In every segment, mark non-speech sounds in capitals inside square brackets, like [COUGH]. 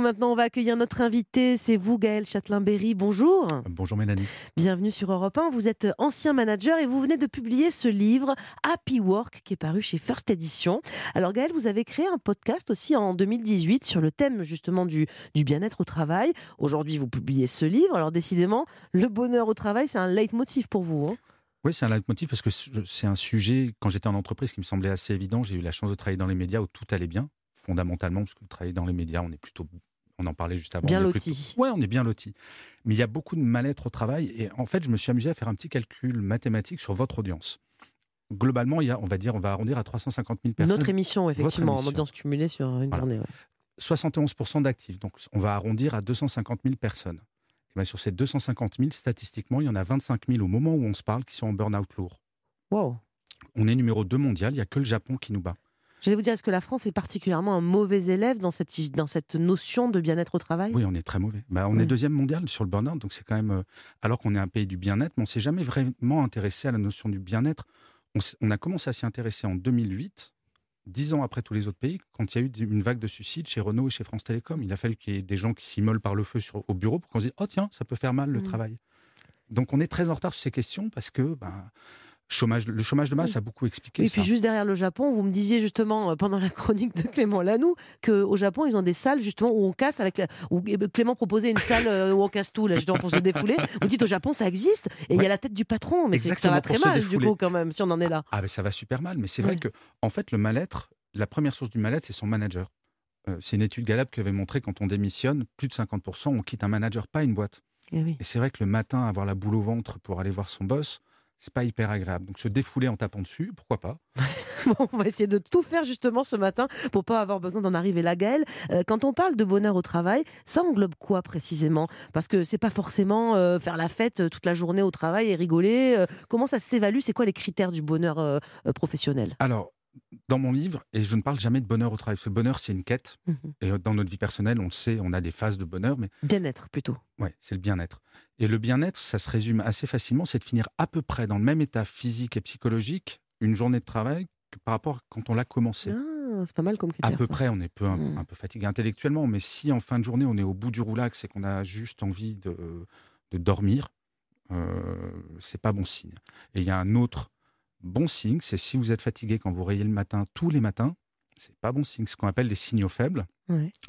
Maintenant, on va accueillir notre invité. C'est vous, Gaël Châtelain-Berry. Bonjour. Bonjour Mélanie. Bienvenue sur Europe 1. Vous êtes ancien manager et vous venez de publier ce livre, Happy Work, qui est paru chez First Edition. Alors, Gaël, vous avez créé un podcast aussi en 2018 sur le thème justement du, du bien-être au travail. Aujourd'hui, vous publiez ce livre. Alors, décidément, le bonheur au travail, c'est un leitmotiv pour vous. Hein oui, c'est un leitmotiv parce que c'est un sujet, quand j'étais en entreprise, qui me semblait assez évident. J'ai eu la chance de travailler dans les médias où tout allait bien, fondamentalement, parce que travailler dans les médias, on est plutôt on en parlait juste avant. Bien loti. Ouais, on est bien loti. Mais il y a beaucoup de mal-être au travail. Et en fait, je me suis amusé à faire un petit calcul mathématique sur votre audience. Globalement, il y a, on va dire, on va arrondir à 350 000 personnes. Notre émission, effectivement, en audience cumulée sur une journée. 71% d'actifs. Donc, on va arrondir à 250 000 personnes. Et bien, sur ces 250 000, statistiquement, il y en a 25 000 au moment où on se parle qui sont en burn-out lourd. Wow. On est numéro 2 mondial. Il n'y a que le Japon qui nous bat. J'allais vous dire, est-ce que la France est particulièrement un mauvais élève dans cette, dans cette notion de bien-être au travail? Oui, on est très mauvais. Bah, on est deuxième mondial sur le burn-out, donc c'est quand même. Euh, alors qu'on est un pays du bien-être, mais on s'est jamais vraiment intéressé à la notion du bien-être. On, a commencé à s'y intéresser en 2008, dix ans après tous les autres pays, quand il y a eu une vague de suicides chez Renault et chez France Télécom. Il a fallu qu'il y ait des gens qui s'immolent par le feu sur, au bureau pour qu'on se dise Oh, tiens, ça peut faire mal le mmh. travail. Donc on est très en retard sur ces questions parce que. Ben, Chômage, le chômage de masse a beaucoup expliqué et ça. puis juste derrière le Japon, vous me disiez justement euh, pendant la chronique de Clément Lanoux qu'au Japon, ils ont des salles justement où on casse avec où Clément proposait une salle euh, où on casse tout là justement pour se défouler. Vous dites au Japon ça existe et il y a la tête du patron, mais c'est ça va très mal du coup quand même si on en est là. Ah mais ça va super mal, mais c'est vrai que en fait le mal-être, la première source du mal-être c'est son manager. Euh, c'est une étude Gallup qui avait montré quand on démissionne, plus de 50% on quitte un manager, pas une boîte. Eh et c'est vrai que le matin avoir la boule au ventre pour aller voir son boss c'est pas hyper agréable. Donc se défouler en tapant dessus, pourquoi pas [LAUGHS] bon, On va essayer de tout faire justement ce matin pour pas avoir besoin d'en arriver là, Gaëlle. Euh, quand on parle de bonheur au travail, ça englobe quoi précisément? Parce que c'est pas forcément euh, faire la fête euh, toute la journée au travail et rigoler. comment ça s'évalue? C'est quoi les critères du bonheur professionnel? Alors, dans mon livre, et je ne parle jamais de bonheur au travail, parce que le bonheur, c'est une quête. Mhm. Et dans notre vie personnelle, on le sait, on a des phases de bonheur. mais Bien-être plutôt. Ouais, c'est le bien-être. Et le bien-être, ça se résume assez facilement, c'est de finir à peu près dans le même état physique et psychologique une journée de travail que par rapport à quand on l'a commencé. Ah, c'est pas mal comme critère. À peu près, on est peu, mhm. un, peu fatigué intellectuellement, mais si en fin de journée, on est au bout du roulax et qu'on a juste envie de, de dormir, euh, c'est pas bon signe. Et il y a un autre bon signe, c'est si vous êtes fatigué quand vous rayez le matin, tous les matins, c'est pas bon signe, ce qu'on appelle les signaux faibles.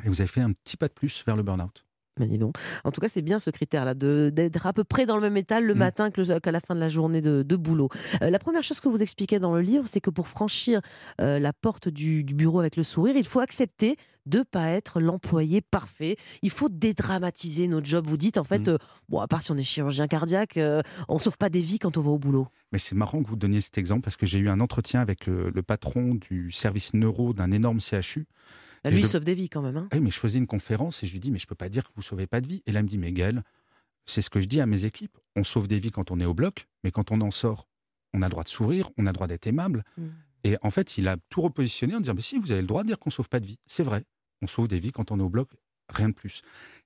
Et vous avez fait un petit pas de plus vers le burn-out. Donc. En tout cas, c'est bien ce critère-là, d'être à peu près dans le même état le mm. matin qu'à la fin de la journée de, boulot. Euh, la première chose que vous expliquez dans le livre, c'est que pour franchir euh, la porte du, bureau avec le sourire, il faut accepter de pas être l'employé parfait. Il faut dédramatiser notre job. Vous dites en fait, mm. euh, bon, à part si on est chirurgien cardiaque, on ne sauve pas des vies quand on va au boulot. Mais c'est marrant que vous donniez cet exemple parce que j'ai eu un entretien avec le patron du service neuro d'un énorme CHU. Bah, lui, il sauve des vies quand même. Hein. oui, mais je faisais une conférence et je lui dis, mais je peux pas dire que vous sauvez pas de vie. Et là, il me dit, mais Gaël, c'est ce que je dis à mes équipes. On sauve des vies quand on est au bloc, mais quand on en sort, on a le droit de sourire, on a le droit d'être aimable. Mm. Et en fait, il a tout repositionné en disant, mais si, vous avez le droit de dire qu'on sauve pas de vie. C'est vrai, on sauve des vies quand on est au bloc, rien de plus.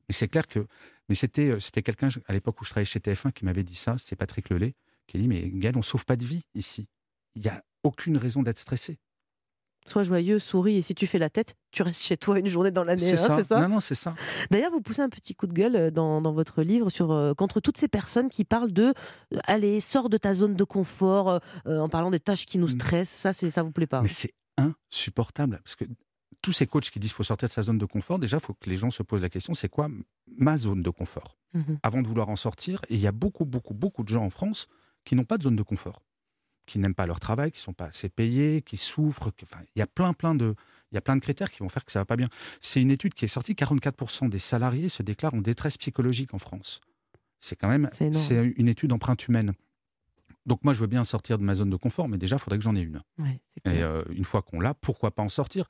Mais c'est clair que, mais c'était, euh, c'était quelqu'un à l'époque où je travaillais chez TF1 qui m'avait dit ça, c'est Patrick Lelay, qui a dit, mais Gaël, on sauve pas de vie ici. Il n'y a aucune raison d'être stressé. Sois joyeux, souris, et si tu fais la tête, tu restes chez toi une journée dans l'année. C'est hein, ça. Non, non, c'est ça. D'ailleurs, vous poussez un petit coup de gueule euh, dans, votre livre sur, euh, contre toutes ces personnes qui parlent de euh, allez, sors de ta zone de confort en parlant des tâches qui nous mmh. stressent. Ça, c'est, ça vous plaît pas Mais c'est insupportable. Parce que tous ces coachs qui disent qu'il faut sortir de sa zone de confort, déjà, il faut que les gens se posent la question c'est quoi ma zone de confort? Mmh Avant de vouloir en sortir. Et il y a beaucoup, beaucoup, beaucoup de gens en France qui n'ont pas de zone de confort qui n'aiment pas leur travail, qui sont pas assez payés, qui souffrent. enfin, il y a plein, plein de, il y a plein de critères qui vont faire que ça va pas bien. C'est une étude qui est sortie. 44% des salariés se déclarent en détresse psychologique en France. C'est quand même, c'est une étude empreinte humaine. Donc moi, je veux bien sortir de ma zone de confort, mais déjà, il faudrait que j'en ai une. et euh, une fois qu'on l'a, pourquoi pas en sortir?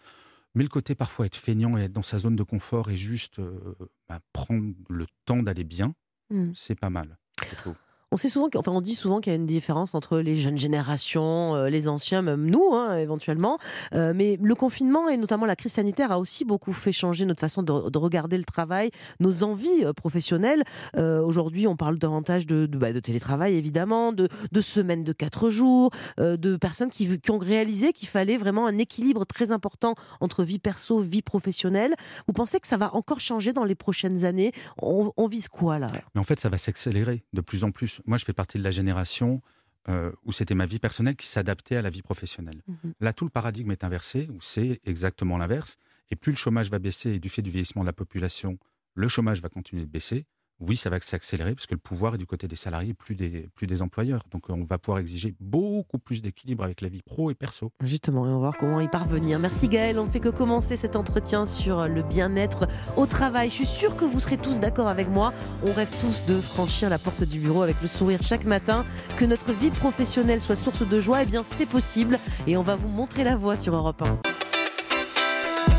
Mais le côté parfois être feignant et être dans sa zone de confort et juste euh, bah, prendre le temps d'aller bien, hmm. c'est pas mal, je trouve. On sait souvent, enfin on dit souvent qu'il y a une différence entre les jeunes générations, euh, les anciens, même nous, hein, éventuellement. Euh, mais le confinement et notamment la crise sanitaire a aussi beaucoup fait changer notre façon de, regarder le travail, nos envies euh, professionnelles. Aujourd'hui, on parle davantage de, bah, télétravail, évidemment, de, semaines de quatre jours, de personnes qui, qui ont réalisé qu'il fallait vraiment un équilibre très important entre vie perso, vie professionnelle. Vous pensez que ça va encore changer dans les prochaines années? On, on vise quoi là? Mais en fait, ça va s'accélérer de plus en plus moi, je fais partie de la génération euh, où c'était ma vie personnelle qui s'adaptait à la vie professionnelle. Mhm. Là, tout le paradigme est inversé, où c'est exactement l'inverse. Et plus le chômage va baisser, et du fait du vieillissement de la population, le chômage va continuer de baisser, oui, ça va s'accélérer parce que le pouvoir est du côté des salariés, plus des, plus des employeurs. Donc on va pouvoir exiger beaucoup plus d'équilibre avec la vie pro et perso. Justement, et on va voir comment y parvenir. Merci Gaël, on ne fait que commencer cet entretien sur le bien-être au travail. Je suis sûre que vous serez tous d'accord avec moi. On rêve tous de franchir la porte du bureau avec le sourire chaque matin. Que notre vie professionnelle soit source de joie, eh bien c'est possible. Et on va vous montrer la voie sur Europe 1.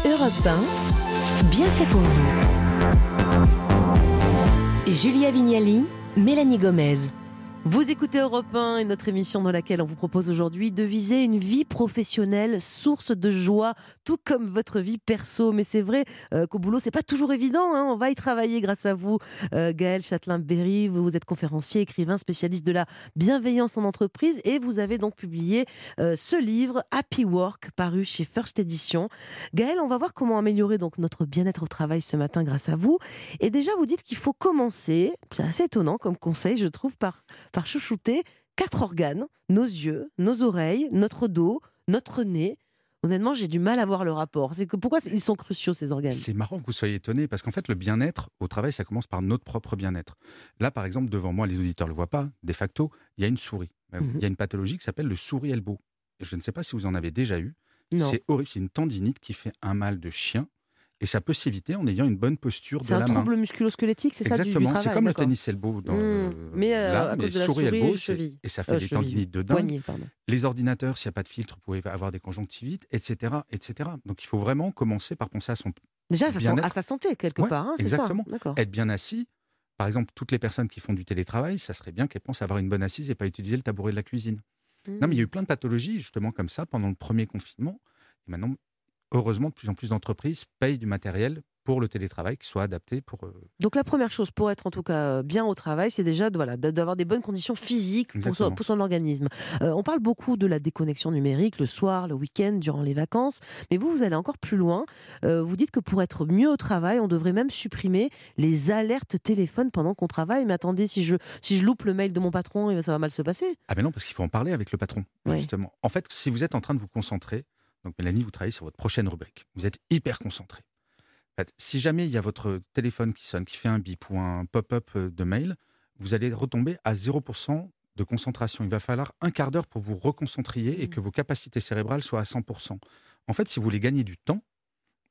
Europe 1, bien fait pour vous. Julia Vignali, Mélanie Gomez. Vous écoutez Europe 1 et notre émission dans laquelle on vous propose aujourd'hui de viser une vie professionnelle source de joie, tout comme votre vie perso. Mais c'est vrai euh, qu'au boulot, c'est pas toujours évident. Hein. On va y travailler grâce à vous, euh, Gaël Châtelain-Berry. Vous êtes conférencier, écrivain, spécialiste de la bienveillance en entreprise et vous avez donc publié euh, ce livre Happy Work, paru chez First Edition. Gaël, on va voir comment améliorer donc notre bien-être au travail ce matin grâce à vous. Et déjà, vous dites qu'il faut commencer. C'est assez étonnant comme conseil, je trouve, par par chouchouter quatre organes, nos yeux, nos oreilles, notre dos, notre nez. Honnêtement, j'ai du mal à voir le rapport. C'est que pourquoi ils sont cruciaux ces organes? C'est marrant que vous soyez étonné parce qu'en fait, le bien-être au travail, ça commence par notre propre bien-être. Là, par exemple, devant moi, les auditeurs ne le voient pas. De facto, il y a une souris. Euh, mhm. Il y a une pathologie qui s'appelle le souris elbow. Je ne sais pas si vous en avez déjà eu. C'est horrible. C'est une tendinite qui fait un mal de chien. Et ça peut s'éviter en ayant une bonne posture de la main. C'est un trouble musculo-squelettique, c'est ça Exactement, c'est comme le tennis elbow. Dans, mmh. mais euh, là, mais souris elbow, et ça fait euh, des tendinites de dingue. les ordinateurs, s'il n'y a pas de filtre, vous pouvez avoir des conjonctivites, etc., etc. Donc il faut vraiment commencer par penser à son Déjà, à sa santé, quelque part. Hein, exactement. Être bien assis. Par exemple, toutes les personnes qui font du télétravail, ça serait bien qu'elles pensent avoir une bonne assise et pas utiliser le tabouret de la cuisine. Non, mais il y a eu plein de pathologies, justement, comme ça, pendant le premier confinement. Et maintenant, heureusement, de plus en plus d'entreprises payent du matériel pour le télétravail qui soit adapté pour. Euh, Donc la première chose pour être en tout cas bien au travail, c'est déjà voilà, d'avoir des bonnes conditions physiques pour son, pour son, organisme. Euh, on parle beaucoup de la déconnexion numérique le soir, le week-end, durant les vacances, mais vous, vous allez encore plus loin. Euh, vous dites que pour être mieux au travail, on devrait même supprimer les alertes téléphone pendant qu'on travaille. Mais attendez, si je, si je loupe le mail de mon patron, ça va mal se passer. Ah ben non, parce qu'il faut en parler avec le patron, justement. En fait, si vous êtes en train de vous concentrer, donc Mélanie, vous travaillez sur votre prochaine rubrique. Vous êtes hyper concentré. si jamais il y a votre téléphone qui sonne, qui fait un bip ou un pop-up euh, de mail, vous allez retomber à 0% de concentration. Il va falloir un quart d'heure pour vous reconcentrier et mmh. que vos capacités cérébrales soient à 100%. En fait, si vous voulez gagner du temps,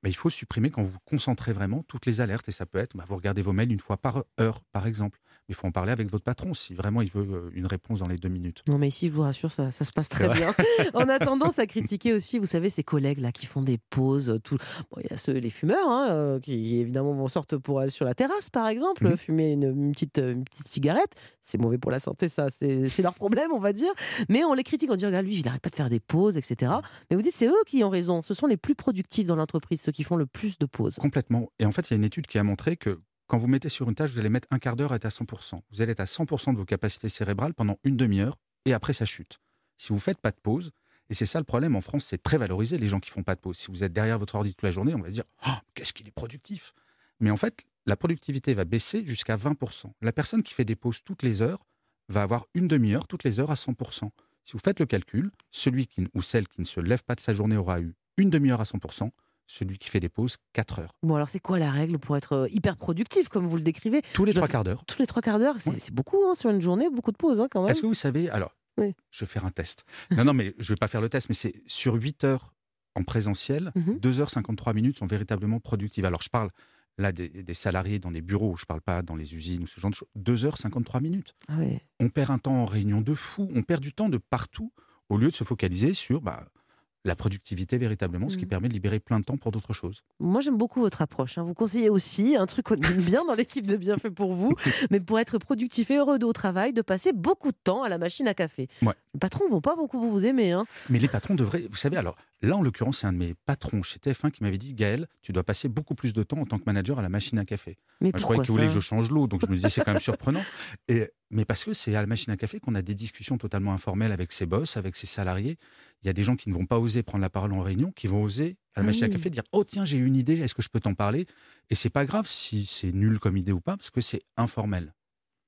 bah, il faut supprimer quand vous concentrez vraiment toutes les alertes. Et ça peut être, bah, vous regardez vos mails une fois par heure, par exemple. Mais il faut en parler avec votre patron si vraiment il veut euh, une réponse dans les deux minutes. Non, mais ici, je vous rassure, ça, ça se passe très bien. [LAUGHS] On a tendance à critiquer aussi, vous savez, ces collègues là qui font des pauses. Euh, tout... il y a ceux, les fumeurs, hein, euh, qui évidemment vont sortir pour aller sur la terrasse, par exemple, mmh. fumer une, petite, une petite cigarette. C'est mauvais pour la santé, ça, c'est leur problème, on va dire. Mais on les critique, on dit, regarde, lui, il n'arrête pas de faire des pauses, etc. Mais vous dites, c'est eux qui ont raison. Ce sont les plus productifs dans l'entreprise, ceux qui font le plus de pauses. Complètement. Et en fait, il y a une étude qui a montré que quand vous mettez sur une tâche, vous allez mettre un quart d'heure à être à 100%. Vous allez être à 100% de vos capacités cérébrales pendant une demi-heure et après ça chute. Si vous faites pas de pause, et c'est ça le problème en France, c'est très valorisé les gens qui font pas de pause. Si vous êtes derrière votre ordi toute la journée, on va se dire oh, qu'est-ce qu'il est productif. Mais en fait, la productivité va baisser jusqu'à 20%. La personne qui fait des pauses toutes les heures va avoir une demi-heure toutes les heures à 100%. Si vous faites le calcul, celui qui, ou celle qui ne se lève pas de sa journée aura eu une demi-heure à 100%, celui qui fait des pauses 4 heures. Bon, alors c'est quoi la règle pour être euh, hyper productif, comme vous le décrivez? Tous les trois quarts d'heure. Tous les trois quarts d'heure, c'est beaucoup hein, sur une journée, beaucoup de pauses hein, quand même. Est-ce que vous savez, alors, je vais faire un test. non, non, mais je ne vais pas faire le test, mais c'est sur 8 heures en présentiel, 2h53 mhm. minutes sont véritablement productives. Alors je parle là des, salariés dans des bureaux, je ne parle pas dans les usines ou ce genre de choses. 2h53 minutes. Ah on perd un temps en réunion de fou, on perd du temps de partout au lieu de se focaliser sur... Bah, la productivité véritablement, ce qui mmh. permet de libérer plein de temps pour d'autres choses. Moi, j'aime beaucoup votre approche. Hein. Vous conseillez aussi un truc qu'on aime bien dans l'équipe de Bienfait pour vous, [LAUGHS] mais pour être productif et heureux au travail, de passer beaucoup de temps à la machine à café. Les patrons vont pas beaucoup vous aimer. Hein. Mais les patrons devraient, vous savez, alors là, en l'occurrence, c'est un de mes patrons chez TF1 qui m'avait dit Gaël, tu dois passer beaucoup plus de temps en tant que manager à la machine à café. Mais je croyais qu'il voulait que je change l'eau, donc je me disais c'est quand même surprenant. [LAUGHS] Et, mais parce que c'est à la machine à café qu'on a des discussions totalement informelles avec ses boss, avec ses salariés il y a des gens qui ne vont pas oser prendre la parole en réunion, qui vont oser à la machine à café dire Oh, tiens, j'ai une idée, est-ce que je peux t'en parler? Et c'est pas grave si c'est nul comme idée ou pas, parce que c'est informel.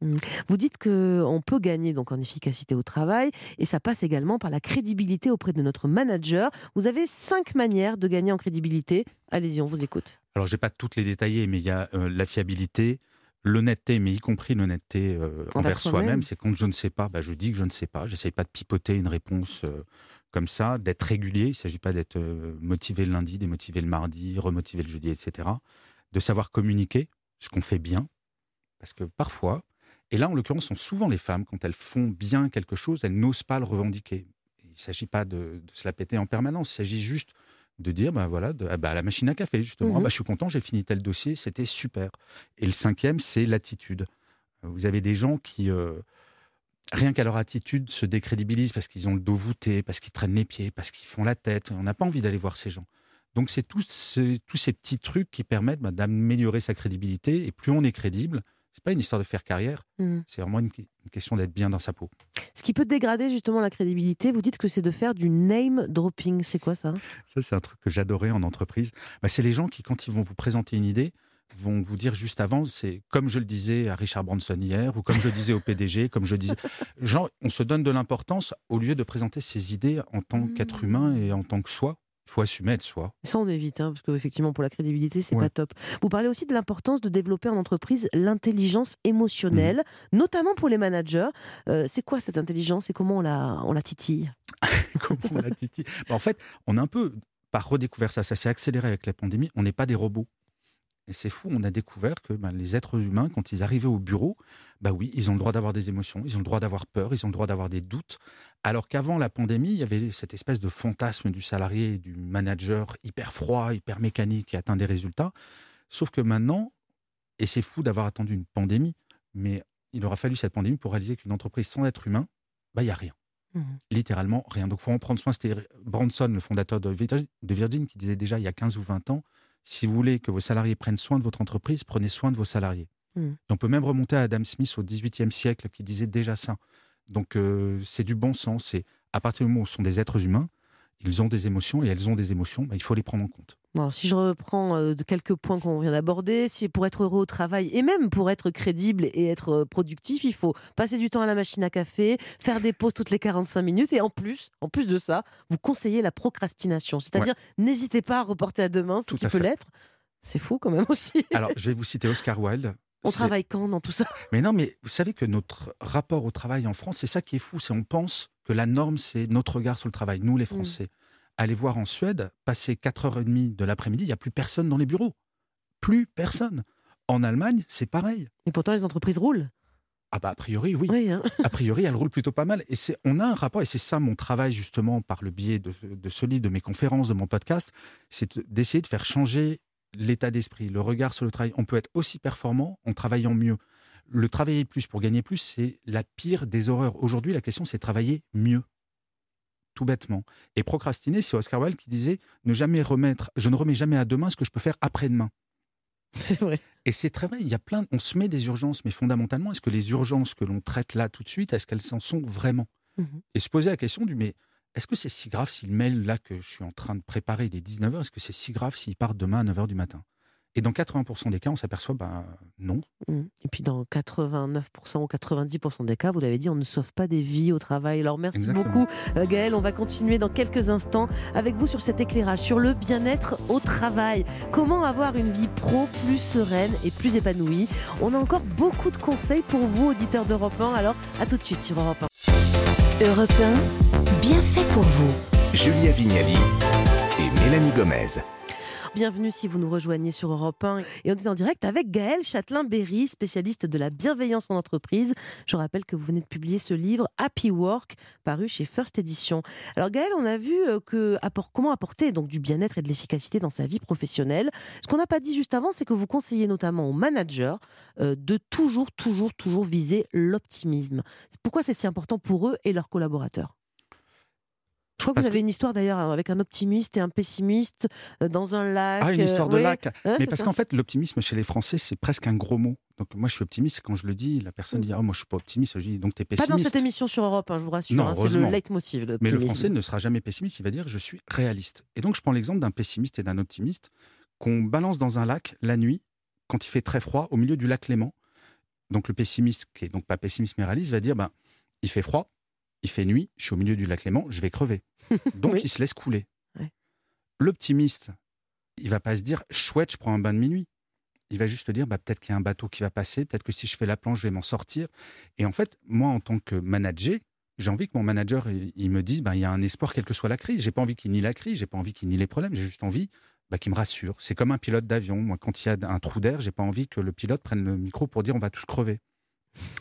Mmh. Vous dites qu'on peut gagner donc en efficacité au travail et ça passe également par la crédibilité auprès de notre manager. Vous avez cinq manières de gagner en crédibilité. Allez-y, on vous écoute. Alors, je vais pas toutes les détailler, mais il y a euh, la fiabilité, l'honnêteté, mais y compris l'honnêteté euh, envers soi-même. c'est quand je ne sais pas, bah, je dis que je ne sais pas. J'essaye pas de pipoter une réponse. Euh, comme ça, d'être régulier. Il ne s'agit pas d'être motivé le lundi, démotivé le mardi, remotivé le jeudi, etc. De savoir communiquer, ce qu'on fait bien. Parce que parfois, et là en l'occurrence, sont souvent les femmes, quand elles font bien quelque chose, elles n'osent pas le revendiquer. Il ne s'agit pas de, se la péter en permanence, il s'agit juste de dire, ben voilà, de, ah bah, la machine à café, justement, ah bah, je suis content, j'ai fini tel dossier, c'était super. Et le cinquième, c'est l'attitude. Vous avez des gens qui, euh, rien qu'à leur attitude, se décrédibilisent parce qu'ils ont le dos voûté, parce qu'ils traînent les pieds, parce qu'ils font la tête. On n'a pas envie d'aller voir ces gens. Donc c'est tous, tous ces petits trucs qui permettent bah, d'améliorer sa crédibilité. Et plus on est crédible, c'est pas une histoire de faire carrière, mmh. c'est vraiment une, question d'être bien dans sa peau. Ce qui peut dégrader justement la crédibilité, vous dites que c'est de faire du name dropping. C'est quoi ça? Ça, c'est un truc que j'adorais en entreprise. Bah, c'est les gens qui, quand ils vont vous présenter une idée, vont vous dire juste avant, c'est comme je le disais à Richard Branson hier, ou comme je le disais au PDG, [LAUGHS] comme je disais. Genre, on se donne de l'importance au lieu de présenter ses idées en tant qu'être mmh. humain et en tant que soi. Il faut assumer être soi. Ça, on évite, hein, parce qu'effectivement, pour la crédibilité, c'est pas top. Vous parlez aussi de l'importance de développer en entreprise l'intelligence émotionnelle, mmh. notamment pour les managers. Euh, c'est quoi cette intelligence et comment on la, on la titille? [LAUGHS] Comment on la titille? Bah, En fait, on a un peu, par redécouvert ça, ça s'est accéléré avec la pandémie, on n'est pas des robots. Et c'est fou, on a découvert que ben, les êtres humains, quand ils arrivaient au bureau, bah oui, ils ont le droit d'avoir des émotions, ils ont le droit d'avoir peur, ils ont le droit d'avoir des doutes. Alors qu'avant la pandémie, il y avait cette espèce de fantasme du salarié, du manager hyper froid, hyper mécanique qui atteint des résultats. Sauf que maintenant, et c'est fou d'avoir attendu une pandémie, mais il aura fallu cette pandémie pour réaliser qu'une entreprise sans être humain, bah il y a rien. Mmh. Littéralement rien. Donc il faut en prendre soin. C'était Branson, le fondateur de Virgin, qui disait déjà il y a 15 ou 20 ans, si vous voulez que vos salariés prennent soin de votre entreprise, prenez soin de vos salariés. Hmm. on peut même remonter à Adam Smith au XVIIIe siècle qui disait déjà ça. Donc euh, c'est du bon sens. C'est à partir du moment où ce sont des êtres humains, ils ont des émotions et elles ont des émotions, bah, il faut les prendre en compte si je reprends euh, quelques points qu'on vient d'aborder, si pour être heureux au travail et même pour être crédible et être euh, productif, il faut passer du temps à la machine à café, faire des pauses toutes les 45 minutes et en plus, en plus de ça, vous conseillez la procrastination. C'est-à-dire, n'hésitez pas à reporter à demain ce qui peut l'être. C'est fou quand même [LAUGHS] aussi. Alors, je vais vous citer Oscar Wilde. On travaille quand dans tout ça? Mais non, mais vous savez que notre rapport au travail en France, c'est ça qui est fou. C'est on pense que la norme, c'est notre regard sur le travail, nous les mmh. Français. Allez voir en Suède, passer 4h30 de l'après-midi, il n'y a plus personne dans les bureaux. Plus personne. En Allemagne, c'est pareil. Et pourtant, les entreprises roulent. Ah bah a priori oui. Hein. a priori elles roulent plutôt pas mal et c'est on a un rapport et c'est ça mon travail justement par le biais de, de ce livre, de mes conférences, de mon podcast, c'est d'essayer de faire changer l'état d'esprit, le regard sur le travail. On peut être aussi performant en travaillant mieux. Le travailler plus pour gagner plus, c'est la pire des horreurs. Aujourd'hui, la question c'est travailler mieux tout bêtement. Et procrastiner, c'est Oscar Wilde qui disait ne jamais remettre, je ne remets jamais à demain ce que je peux faire après-demain. [LAUGHS] C'est vrai. Et c'est très vrai. Il y a plein, on se met des urgences, mais fondamentalement, est-ce que les urgences que l'on traite là tout de suite, est-ce qu'elles s'en sont vraiment? Mhm. Et se poser la question du mais est-ce que c'est si grave si le mail là que je suis en train de préparer, il est 19h, est-ce que c'est si grave s'il part demain à 9h du matin? Et dans 80% des cas, on s'aperçoit, ben non. Mmh. Et puis dans 89% ou 90% des cas, vous l'avez dit, on ne sauve pas des vies au travail. Alors merci beaucoup euh, Gaël. On va continuer dans quelques instants avec vous sur cet éclairage, sur le bien-être au travail. Comment avoir une vie pro plus sereine et plus épanouie? On a encore beaucoup de conseils pour vous, auditeurs d'Europe 1. Alors à tout de suite sur Europe 1. Europe 1, bien fait pour vous. Julia Vignali et Mélanie Gomez. Bienvenue si vous nous rejoignez sur Europe 1. Et on est en direct avec Gaël Châtelain-Berry, spécialiste de la bienveillance en entreprise. Je rappelle que vous venez de publier ce livre Happy Work, paru chez First Edition. Alors Gaël, on a vu euh, que comment apporter donc du bien-être et de l'efficacité dans sa vie professionnelle. Ce qu'on n'a pas dit juste avant, c'est que vous conseillez notamment aux managers euh, de toujours, toujours, toujours viser l'optimisme. Pourquoi c'est si important pour eux et leurs collaborateurs? Je crois que vous avez une histoire d'ailleurs avec un optimiste et un pessimiste euh, dans un lac. Ah, une histoire de lac. Mais parce qu'en fait, l'optimisme chez les Français, c'est presque un gros mot. Donc moi, je suis optimiste. Quand je le dis, la personne dit mm. Ah, moi, je suis pas optimiste. Je dis Donc, tu es pessimiste. Pas dans cette émission sur Europe, hein, je vous rassure. Hein, c'est le leitmotiv. Mais le Français ne sera jamais pessimiste. Il va dire Je suis réaliste. Et donc, je prends l'exemple d'un pessimiste et d'un optimiste qu'on balance dans un lac la nuit, quand il fait très froid, au milieu du lac Léman. Donc, le pessimiste, qui est donc pas pessimiste mais réaliste, va dire ben, Il fait froid, il fait nuit, je suis au milieu du lac Léman, je vais crever. [LAUGHS] Donc il se laisse couler. L'optimiste, il va pas se dire chouette, je prends un bain de minuit. Il va juste dire bah, peut-être qu'il y a un bateau qui va passer, peut-être que si je fais la planche, je vais m'en sortir. Et en fait, moi, en tant que manager, j'ai envie que mon manager il me dise bah, il y a un espoir, quelle que soit la crise. J'ai pas envie qu'il nie la crise, j'ai pas envie qu'il nie les problèmes, j'ai juste envie bah, qu'il me rassure. C'est comme un pilote d'avion. Moi, quand il y a un trou d'air, j'ai pas envie que le pilote prenne le micro pour dire on va tous crever.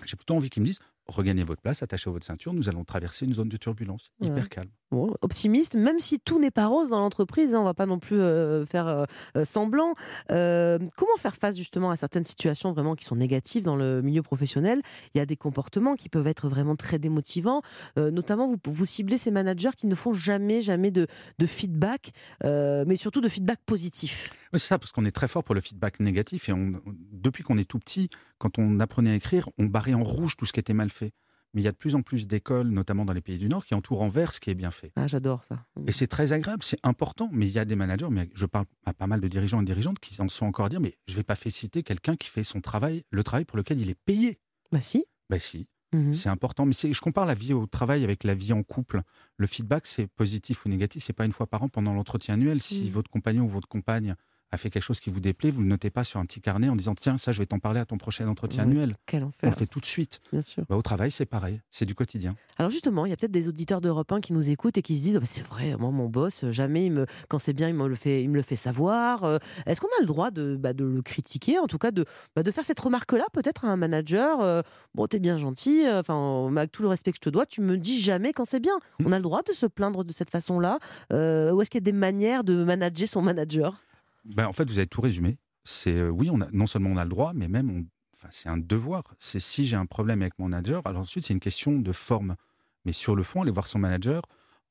J'ai plutôt envie qu'il me dise regagnez votre place, attachez votre ceinture, nous allons traverser une zone de turbulence. Hyper calme. optimiste, même si tout n'est pas rose dans l'entreprise, hein, on va pas non plus euh, faire euh, euh, semblant. comment faire face justement à certaines situations vraiment qui sont négatives dans le milieu professionnel? Il y a des comportements qui peuvent être vraiment très démotivants. notamment, vous, vous ciblez ces managers qui ne font jamais, jamais de, de feedback, mais surtout de feedback positif. Oui, c'est ça, parce qu'on est très fort pour le feedback négatif et on, depuis qu'on est tout petit, quand on apprenait à écrire, on barrait en rouge tout ce qui était mal fait. Mais il y a de plus en plus d'écoles, notamment dans les pays du Nord, qui entourent en vert ce qui est bien fait. Ah, j'adore ça. Et c'est très agréable, c'est important. Mais il y a des managers, mais je parle à pas mal de dirigeants et dirigeantes qui en sont encore à dire mais je ne vais pas féliciter quelqu'un qui fait son travail, le travail pour lequel il est payé. Bah si. Bah si. Mhm. C'est important. Mais je compare la vie au travail avec la vie en couple. Le feedback, c'est positif ou négatif. C'est pas une fois par an pendant l'entretien annuel. Si mhm. votre compagnon ou votre compagne a fait quelque chose qui vous déplaît, vous le notez pas sur un petit carnet en disant tiens ça je vais t'en parler à ton prochain entretien annuel. Quel enfer. On le fait tout de suite. Bien sûr. Bah, au travail c'est pareil, c'est du quotidien. Alors justement, il y a peut-être des auditeurs d'Europe 1 qui nous écoutent et qui se disent bah, c'est vrai, moi mon boss jamais il me quand c'est bien il me le fait il me le fait savoir. Euh, est-ce qu'on a le droit de, bah, de le critiquer, en tout cas de, bah, de faire cette remarque là peut-être à un manager euh, bon t'es bien gentil, euh, enfin avec tout le respect que je te dois, tu me dis jamais quand c'est bien. Mmh. On a le droit de se plaindre de cette façon là. ou est-ce qu'il y a des manières de manager son manager? Ben, En fait, vous avez tout résumé. C'est euh, oui, on a, non seulement on a le droit, mais même c'est un devoir. C'est si j'ai un problème avec mon manager, alors ensuite c'est une question de forme. Mais sur le fond, aller voir son manager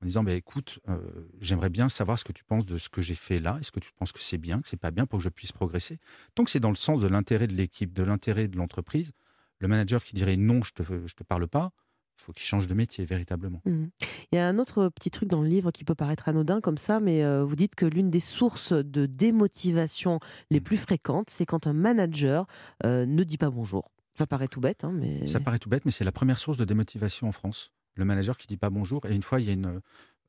en disant ben, écoute, euh, j'aimerais bien savoir ce que tu penses de ce que j'ai fait là. Est-ce que tu penses que c'est bien, que c'est pas bien pour que je puisse progresser? Tant que c'est dans le sens de l'intérêt de l'équipe, de l'intérêt de l'entreprise, le manager qui dirait non, je te, je te parle pas, faut qu'il change de métier véritablement. Mmh. Il y a un autre petit truc dans le livre qui peut paraître anodin comme ça, mais euh, vous dites que l'une des sources de démotivation les mmh. plus fréquentes, c'est quand un manager euh, ne dit pas bonjour. Ça paraît tout bête, hein, mais... Ça paraît tout bête, mais c'est la première source de démotivation en France. Le manager qui dit pas bonjour. Et une fois, il y a une,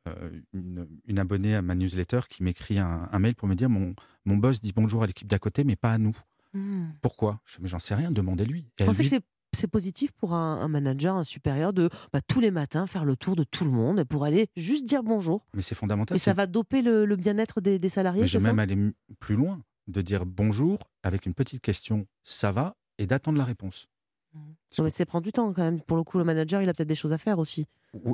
euh, une, abonnée à ma newsletter qui m'écrit un, mail pour me dire mon, mon boss dit bonjour à l'équipe d'à côté, mais pas à nous. Mmh. Pourquoi? Je J'en sais rien, demandez-lui. Je pensais que c'est c'est positif pour un, manager, un supérieur, de bah, tous les matins faire le tour de tout le monde pour aller juste dire bonjour. Mais c'est fondamental. Et ça va doper le, bien-être des, salariés. Mais je vais même aller plus loin, de dire bonjour avec une petite question, ça va, et d'attendre la réponse. Mmh. ça prend du temps quand même. Pour le coup, le manager, il a peut-être des choses à faire aussi.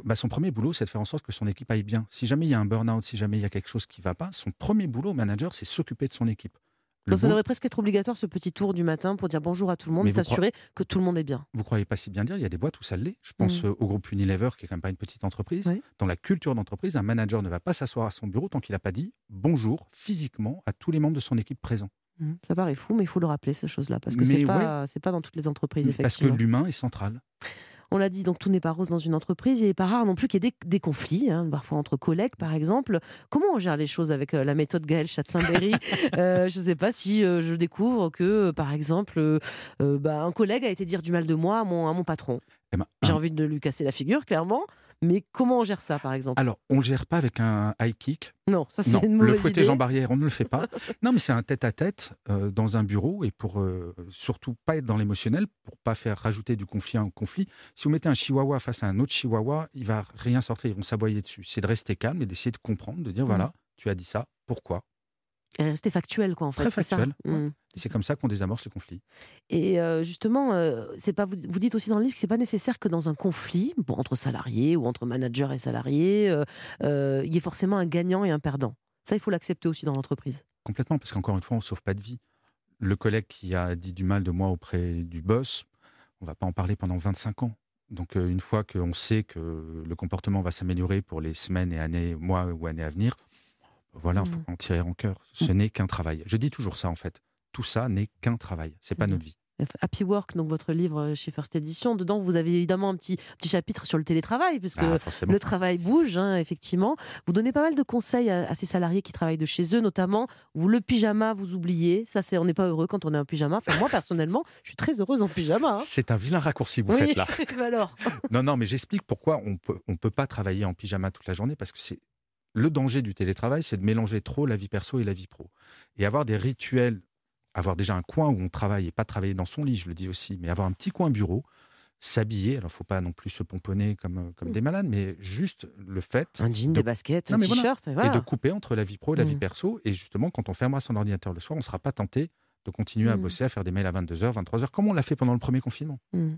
Bah son premier boulot, c'est de faire en sorte que son équipe aille bien. Si jamais il y a un burn-out, si jamais il y a quelque chose qui ne va pas, son premier boulot, manager, c'est s'occuper de son équipe. Donc ça devrait presque être obligatoire ce petit tour du matin pour dire bonjour à tout le monde et s'assurer que tout le monde est bien. Vous croyez pas si bien dire, il y a des boîtes où ça l'est. Je pense mm. euh, au groupe Unilever qui est quand même pas une petite entreprise. Dans la culture d'entreprise, un manager ne va pas s'asseoir à son bureau tant qu'il n'a pas dit bonjour physiquement à tous les membres de son équipe présents. Mm. Ça paraît fou, mais il faut le rappeler, ces choses-là, parce que c'est pas, pas dans toutes les entreprises, effectivement. Parce que l'humain est central. On l'a dit, donc tout n'est pas rose dans une entreprise. Il n'est pas rare non plus qu'il y ait des, conflits, hein, parfois entre collègues, par exemple. Comment on gère les choses avec euh, la méthode Gaël Châtelain-Berry [LAUGHS] euh, Je ne sais pas si euh, je découvre que, par exemple, bah, un collègue a été dire du mal de moi à mon, à mon patron. Eh ben, J'ai envie de lui casser la figure, clairement. Mais comment on gère ça, par exemple? Alors, on ne gère pas avec un high kick. Non, ça c'est une mauvaise Le fouettage en barrière, on ne le fait pas. [LAUGHS] non, mais c'est un tête-à-tête euh, dans un bureau et pour euh, surtout pas être dans l'émotionnel, pour pas faire rajouter du conflit en conflit. Si vous mettez un chihuahua face à un autre chihuahua, il va rien sortir, ils vont s'aboyer dessus. C'est de rester calme et d'essayer de comprendre, de dire mmh. voilà, tu as dit ça, pourquoi? Rester factuel, quoi, en fait. Très factuel. Mm. C'est comme ça qu'on désamorce le conflit. Et euh, justement, euh, c'est pas vous, dites aussi dans le livre que c'est pas nécessaire que dans un conflit entre salariés ou entre manager et salariés, euh, il y ait forcément un gagnant et un perdant. Ça, il faut l'accepter aussi dans l'entreprise. Complètement, parce qu'encore une fois, on sauve pas de vie. Le collègue qui a dit du mal de moi auprès du boss, on va pas en parler pendant 25 ans. Donc une fois qu'on sait que le comportement va s'améliorer pour les semaines et années, mois ou années à venir, voilà, il faut mmh. en tirer en cœur. Ce mmh. n'est qu'un travail. Je dis toujours ça en fait. Tout ça n'est qu'un travail. C'est pas notre vie. Happy Work, donc votre livre euh, chez First Edition. Dedans, vous avez évidemment un petit, petit chapitre sur le télétravail, puisque ah, le travail bouge, hein, effectivement. Vous donnez pas mal de conseils à, ces salariés qui travaillent de chez eux, notamment vous le pyjama, vous oubliez. Ça, c'est on n'est pas heureux quand on est en pyjama. Enfin, moi, personnellement, je suis très heureuse en pyjama. Hein. C'est un vilain raccourci, vous faites là. [LAUGHS] Alors? Non, non, mais j'explique pourquoi on peut, on peut pas travailler en pyjama toute la journée, parce que c'est le danger du télétravail, c'est de mélanger trop la vie perso et la vie pro. Et avoir des rituels, avoir déjà un coin où on travaille et pas travailler dans son lit, je le dis aussi, mais avoir un petit coin bureau, s'habiller. Alors, faut pas non plus se pomponner comme, euh, comme mm. des malades, mais juste le fait. Un jean, des baskets, un t-shirt. Et, de couper entre la vie pro et la vie mm. perso. Et justement, quand on fermera son ordinateur le soir, on ne sera pas tenté de continuer à mmh. bosser, à faire des mails à 22h, 23h, comme on l'a fait pendant le premier confinement. Mmh.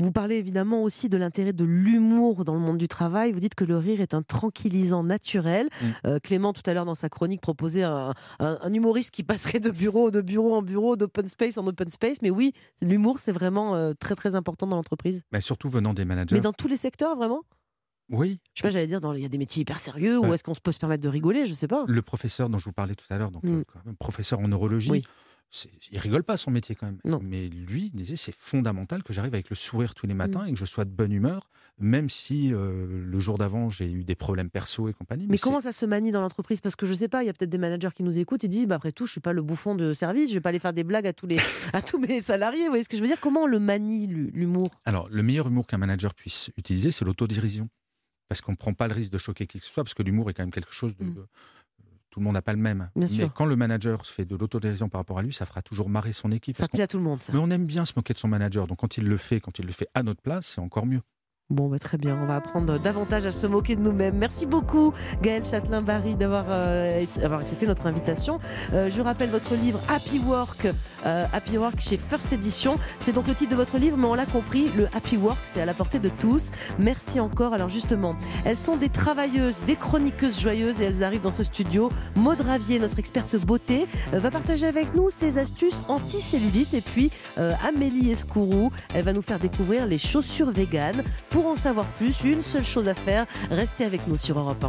Vous parlez évidemment aussi de l'intérêt de l'humour dans le monde du travail. Vous dites que le rire est un tranquillisant naturel. Mmh. Euh, Clément, tout à l'heure, dans sa chronique, proposait un, humoriste qui passerait de bureau, de bureau en bureau, d'open space en open space. Mais oui, l'humour, c'est vraiment euh, très, très important dans l'entreprise. Mais surtout venant des managers. Mais dans tous les secteurs, vraiment? Oui. Je sais pas, j'allais dire, il y a des métiers hyper sérieux, ou est-ce qu'on peut se permettre de rigoler Je sais pas. Le professeur dont je vous parlais tout à l'heure, donc euh, professeur en neurologie, oui il rigole pas son métier quand même. Mais lui disait c'est fondamental que j'arrive avec le sourire tous les mm. matins et que je sois de bonne humeur, même si euh, le jour d'avant j'ai eu des problèmes perso et compagnie. Mais, comment ça se manie dans l'entreprise? Parce que je sais pas, il y a peut-être des managers qui nous écoutent et disent bah, après tout, je suis pas le bouffon de service, je vais pas aller faire des blagues à tous les [LAUGHS] à tous mes salariés. Vous voyez ce que je veux dire? Comment on le manie l'humour? Alors le meilleur humour qu'un manager puisse utiliser, c'est l'autodérision. Parce qu'on ne prend pas le risque de choquer qui que ce soit, parce que l'humour est quand même quelque chose de mm tout le monde n'a pas le même. mais quand le manager fait de l'autodérision par rapport à lui, ça fera toujours marrer son équipe. Ça plaît à tout le monde. Mais on aime bien se moquer de son manager. Donc quand il le fait, quand il le fait à notre place, c'est encore mieux. Bon, bah, très bien. On va apprendre davantage à se moquer de nous-mêmes. Merci beaucoup, Gaël Châtelain-Barry, d'avoir euh, accepté notre invitation. Euh, je rappelle votre livre Happy Work, euh, Happy Work chez First Edition. C'est donc le titre de votre livre, mais on l'a compris, le Happy Work, c'est à la portée de tous. Merci encore. Alors justement, elles sont des travailleuses, des chroniqueuses joyeuses et elles arrivent dans ce studio. Maud Ravier, notre experte beauté, va partager avec nous ses astuces anti-cellulite. Et puis Amélie Escourou, elle va nous faire découvrir les chaussures véganes. Pour en savoir plus, une seule chose à faire, restez avec nous sur Europe 1.